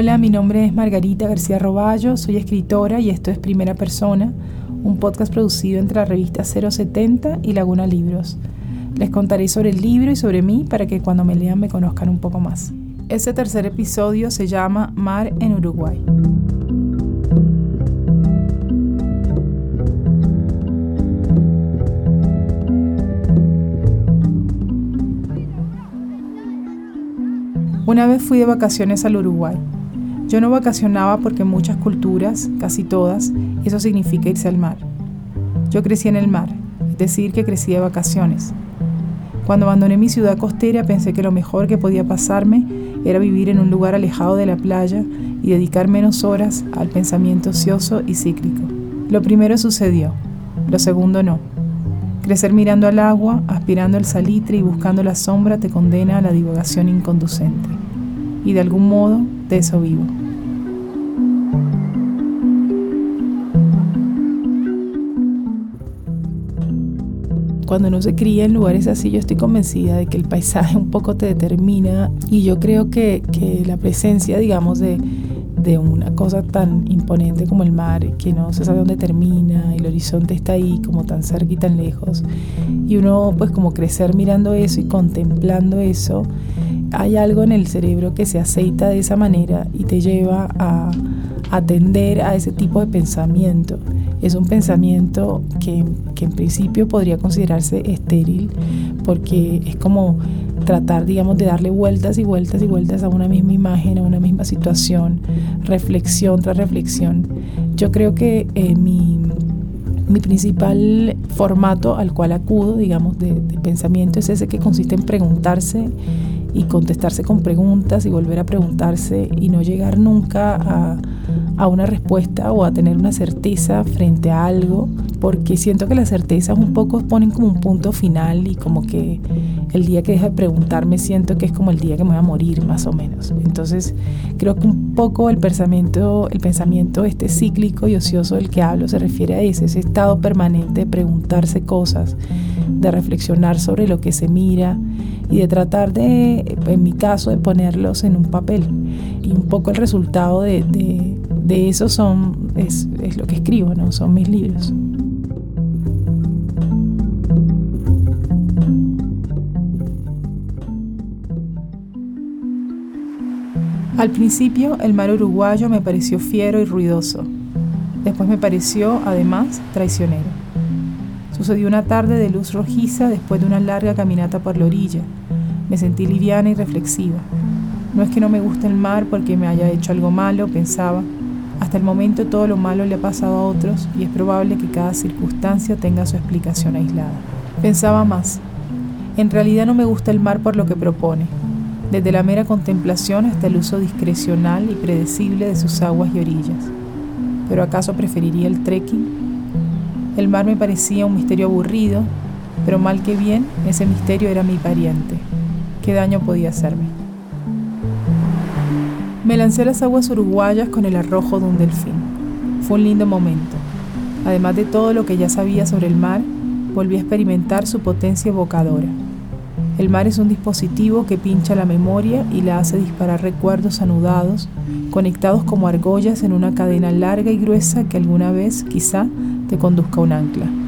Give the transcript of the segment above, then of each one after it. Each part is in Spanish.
Hola, mi nombre es Margarita García Roballo, soy escritora y esto es Primera Persona, un podcast producido entre la revista 070 y Laguna Libros. Les contaré sobre el libro y sobre mí para que cuando me lean me conozcan un poco más. Este tercer episodio se llama Mar en Uruguay. Una vez fui de vacaciones al Uruguay. Yo no vacacionaba porque en muchas culturas, casi todas, eso significa irse al mar. Yo crecí en el mar, es decir, que crecí de vacaciones. Cuando abandoné mi ciudad costera pensé que lo mejor que podía pasarme era vivir en un lugar alejado de la playa y dedicar menos horas al pensamiento ocioso y cíclico. Lo primero sucedió, lo segundo no. Crecer mirando al agua, aspirando el salitre y buscando la sombra te condena a la divagación inconducente. Y de algún modo de eso vivo. Cuando uno se cría en lugares así, yo estoy convencida de que el paisaje un poco te determina y yo creo que, que la presencia, digamos, de, de una cosa tan imponente como el mar, que no se sabe dónde termina, el horizonte está ahí como tan cerca y tan lejos, y uno pues como crecer mirando eso y contemplando eso, hay algo en el cerebro que se aceita de esa manera y te lleva a atender a ese tipo de pensamiento es un pensamiento que, en principio podría considerarse estéril porque es como tratar, digamos, de darle vueltas y vueltas y vueltas a una misma imagen, a una misma situación, reflexión tras reflexión. Yo creo que eh, mi, principal formato al cual acudo, digamos, de, pensamiento es ese que consiste en preguntarse y contestarse con preguntas y volver a preguntarse y no llegar nunca a a una respuesta o a tener una certeza frente a algo, porque siento que las certezas un poco ponen como un punto final y como que el día que deja de preguntarme siento que es como el día que me voy a morir más o menos. Entonces creo que un poco el pensamiento, el pensamiento este cíclico y ocioso del que hablo se refiere a ese, estado permanente de preguntarse cosas, de reflexionar sobre lo que se mira y de tratar de, en mi caso, de ponerlos en un papel. Y un poco el resultado de eso son, es, lo que escribo, ¿no? Son mis libros. Al principio el mar uruguayo me pareció fiero y ruidoso. Después me pareció, además, traicionero. Sucedió una tarde de luz rojiza después de una larga caminata por la orilla. Me sentí liviana y reflexiva. No es que no me guste el mar porque me haya hecho algo malo, pensaba, hasta el momento todo lo malo le ha pasado a otros y es probable que cada circunstancia tenga su explicación aislada. Pensaba más. En realidad no me gusta el mar por lo que propone, desde la mera contemplación hasta el uso discrecional y predecible de sus aguas y orillas. ¿Pero acaso preferiría el trekking? El mar me parecía un misterio aburrido, pero mal que bien, ese misterio era mi pariente. ¿Qué daño podía hacerme? Me lancé a las aguas uruguayas con el arrojo de un delfín. Fue un lindo momento. Además de todo lo que ya sabía sobre el mar, volví a experimentar su potencia evocadora. El mar es un dispositivo que pincha la memoria y la hace disparar recuerdos anudados, conectados como argollas en una cadena larga y gruesa que alguna vez, quizá, te conduzca a un ancla.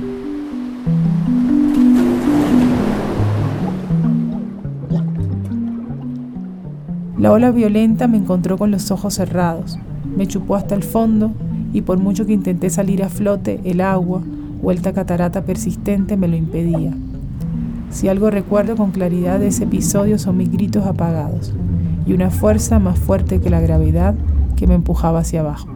La ola violenta me encontró con los ojos cerrados, me chupó hasta el fondo y por mucho que intenté salir a flote, el agua, vuelta catarata persistente, me lo impedía. Si algo recuerdo con claridad de ese episodio son mis gritos apagados y una fuerza más fuerte que la gravedad que me empujaba hacia abajo.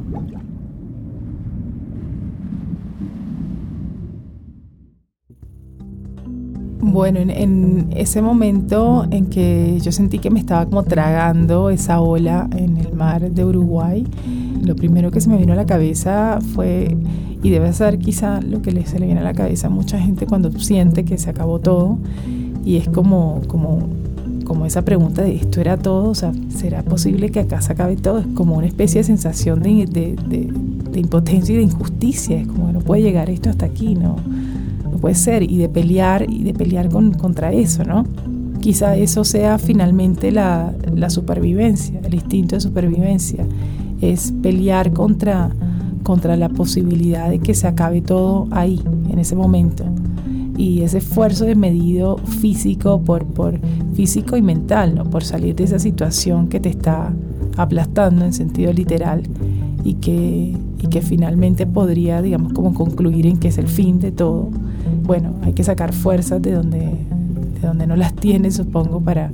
Bueno, en, ese momento en que yo sentí que me estaba como tragando esa ola en el mar de Uruguay, lo primero que se me vino a la cabeza fue, y debe ser quizá lo que se le viene a la cabeza a mucha gente cuando siente que se acabó todo, y es como, como, como esa pregunta de esto era todo, o sea, ¿será posible que acá se acabe todo? Es como una especie de sensación de, de impotencia y de injusticia, es como no puede llegar esto hasta aquí, ¿no? Puede ser, y de pelear, y de pelear con, contra eso, ¿no? quizá eso sea finalmente la, la supervivencia, el instinto de supervivencia, es pelear contra, contra la posibilidad de que se acabe todo ahí, en ese momento. Y ese esfuerzo desmedido físico, por, por físico y mental, ¿no? por salir de esa situación que te está aplastando en sentido literal y que, y que finalmente podría, digamos, como concluir en que es el fin de todo. Bueno, hay que sacar fuerzas de donde, de donde no las tiene, supongo, para,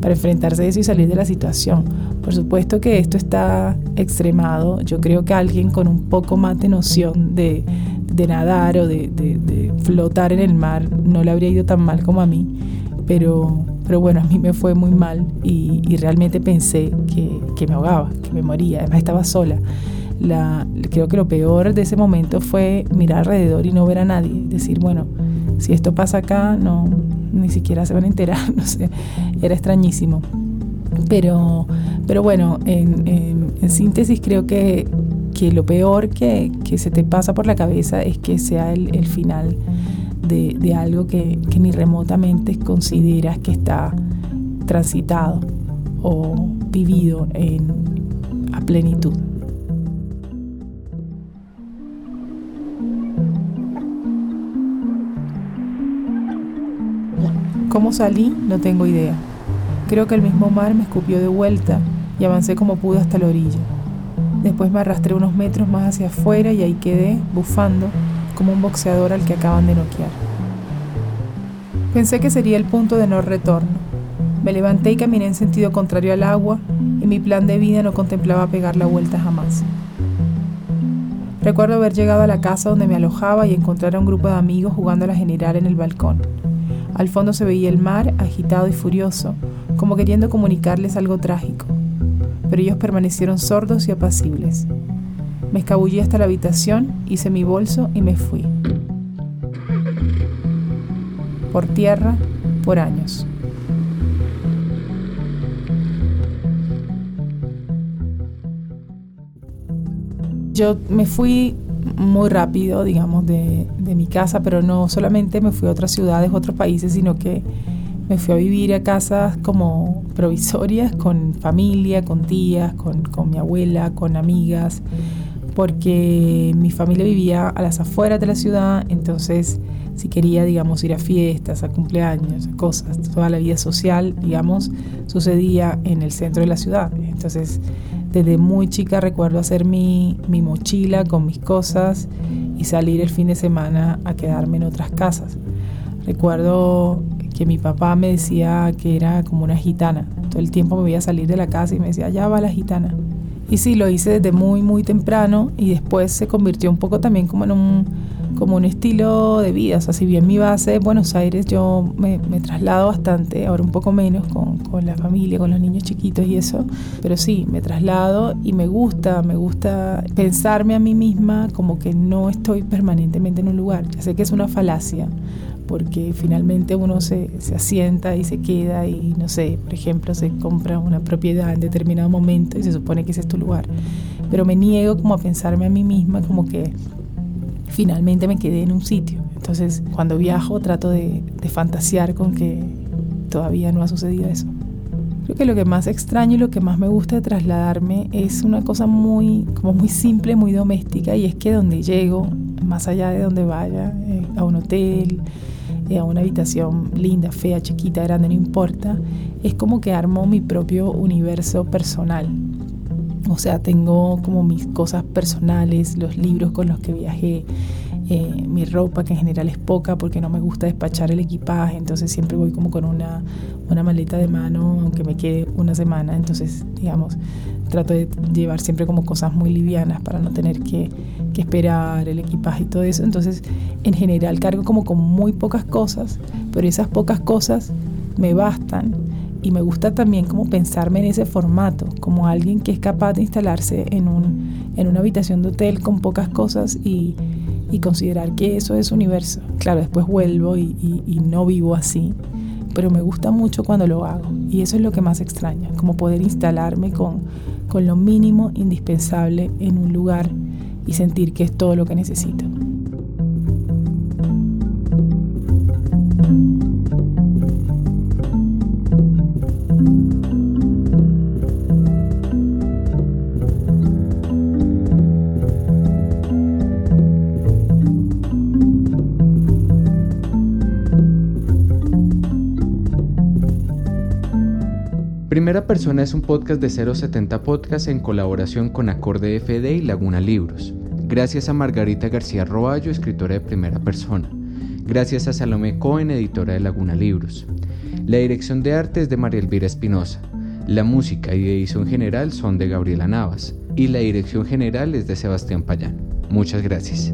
para enfrentarse a eso y salir de la situación. Por supuesto que esto está extremado. Yo creo que alguien con un poco más de noción de, de nadar o de, de, flotar en el mar no le habría ido tan mal como a mí. Pero, pero bueno, a mí me fue muy mal y, y realmente pensé que, que, me ahogaba, que me moría. Además estaba sola. La, creo que lo peor de ese momento fue mirar alrededor y no ver a nadie. Decir, bueno, si esto pasa acá, no, ni siquiera se van a enterar, no sé, era extrañísimo. Pero, pero bueno, en, en, síntesis creo que, que lo peor que, que, se te pasa por la cabeza es que sea el, el final de, de algo que, que, ni remotamente consideras que está transitado o vivido en, a plenitud. ¿Cómo salí? No tengo idea. Creo que el mismo mar me escupió de vuelta y avancé como pude hasta la orilla. Después me arrastré unos metros más hacia afuera y ahí quedé, bufando, como un boxeador al que acaban de noquear. Pensé que sería el punto de no retorno. Me levanté y caminé en sentido contrario al agua y mi plan de vida no contemplaba pegar la vuelta jamás. Recuerdo haber llegado a la casa donde me alojaba y encontrar a un grupo de amigos jugando a la general en el balcón. Al fondo se veía el mar, agitado y furioso, como queriendo comunicarles algo trágico. Pero ellos permanecieron sordos y apacibles. Me escabullí hasta la habitación, hice mi bolso y me fui. Por tierra, por años. Yo me fui muy rápido, digamos, de, de, mi casa, pero no solamente me fui a otras ciudades, otros países, sino que me fui a vivir a casas como provisorias, con familia, con tías, con, mi abuela, con amigas, porque mi familia vivía a las afueras de la ciudad, entonces si quería, digamos, ir a fiestas, a cumpleaños, a cosas, toda la vida social, digamos, sucedía en el centro de la ciudad. Entonces, desde muy chica recuerdo hacer mi, mi, mochila con mis cosas y salir el fin de semana a quedarme en otras casas. Recuerdo que mi papá me decía que era como una gitana. Todo el tiempo me veía salir de la casa y me decía, ya va la gitana. Y sí, lo hice desde muy, muy temprano y después se convirtió un poco también como en un como un estilo de vida. O sea, si bien mi base es Buenos Aires, yo me, traslado bastante, ahora un poco menos con, con, la familia, con los niños chiquitos y eso, pero sí, me traslado y me gusta, me gusta pensarme a mí misma como que no estoy permanentemente en un lugar. Ya sé que es una falacia, porque finalmente uno se, se asienta y se queda y no sé, por ejemplo, se compra una propiedad en determinado momento y se supone que ese es tu lugar. Pero me niego como a pensarme a mí misma como que finalmente me quedé en un sitio. Entonces, cuando viajo trato de, de, fantasear con que todavía no ha sucedido eso. Creo que lo que más extraño y lo que más me gusta de trasladarme es una cosa muy, como muy simple, muy doméstica, y es que donde llego, más allá de donde vaya, eh, a un hotel, eh, a una habitación linda, fea, chiquita, grande, no importa, es como que armo mi propio universo personal. O sea, tengo como mis cosas personales, los libros con los que viajé, eh, mi ropa que en general es poca porque no me gusta despachar el equipaje, entonces siempre voy como con una, una maleta de mano, aunque me quede una semana, entonces digamos, trato de llevar siempre como cosas muy livianas para no tener que, que esperar el equipaje y todo eso, entonces en general cargo como con muy pocas cosas, pero esas pocas cosas me bastan y me gusta también como pensarme en ese formato, como alguien que es capaz de instalarse en, un, en una habitación de hotel con pocas cosas y, y considerar que eso es universo. Claro, después vuelvo y, y, no vivo así, pero me gusta mucho cuando lo hago y eso es lo que más extraño, como poder instalarme con, con lo mínimo indispensable en un lugar y sentir que es todo lo que necesito. Primera Persona es un podcast de 070 Podcast en colaboración con Acorde FD y Laguna Libros. Gracias a Margarita García Roballo, escritora de Primera Persona. Gracias a Salomé Cohen, editora de Laguna Libros. La dirección de arte es de María Elvira Espinosa. La música y edición general son de Gabriela Navas. Y la dirección general es de Sebastián Payán. Muchas gracias.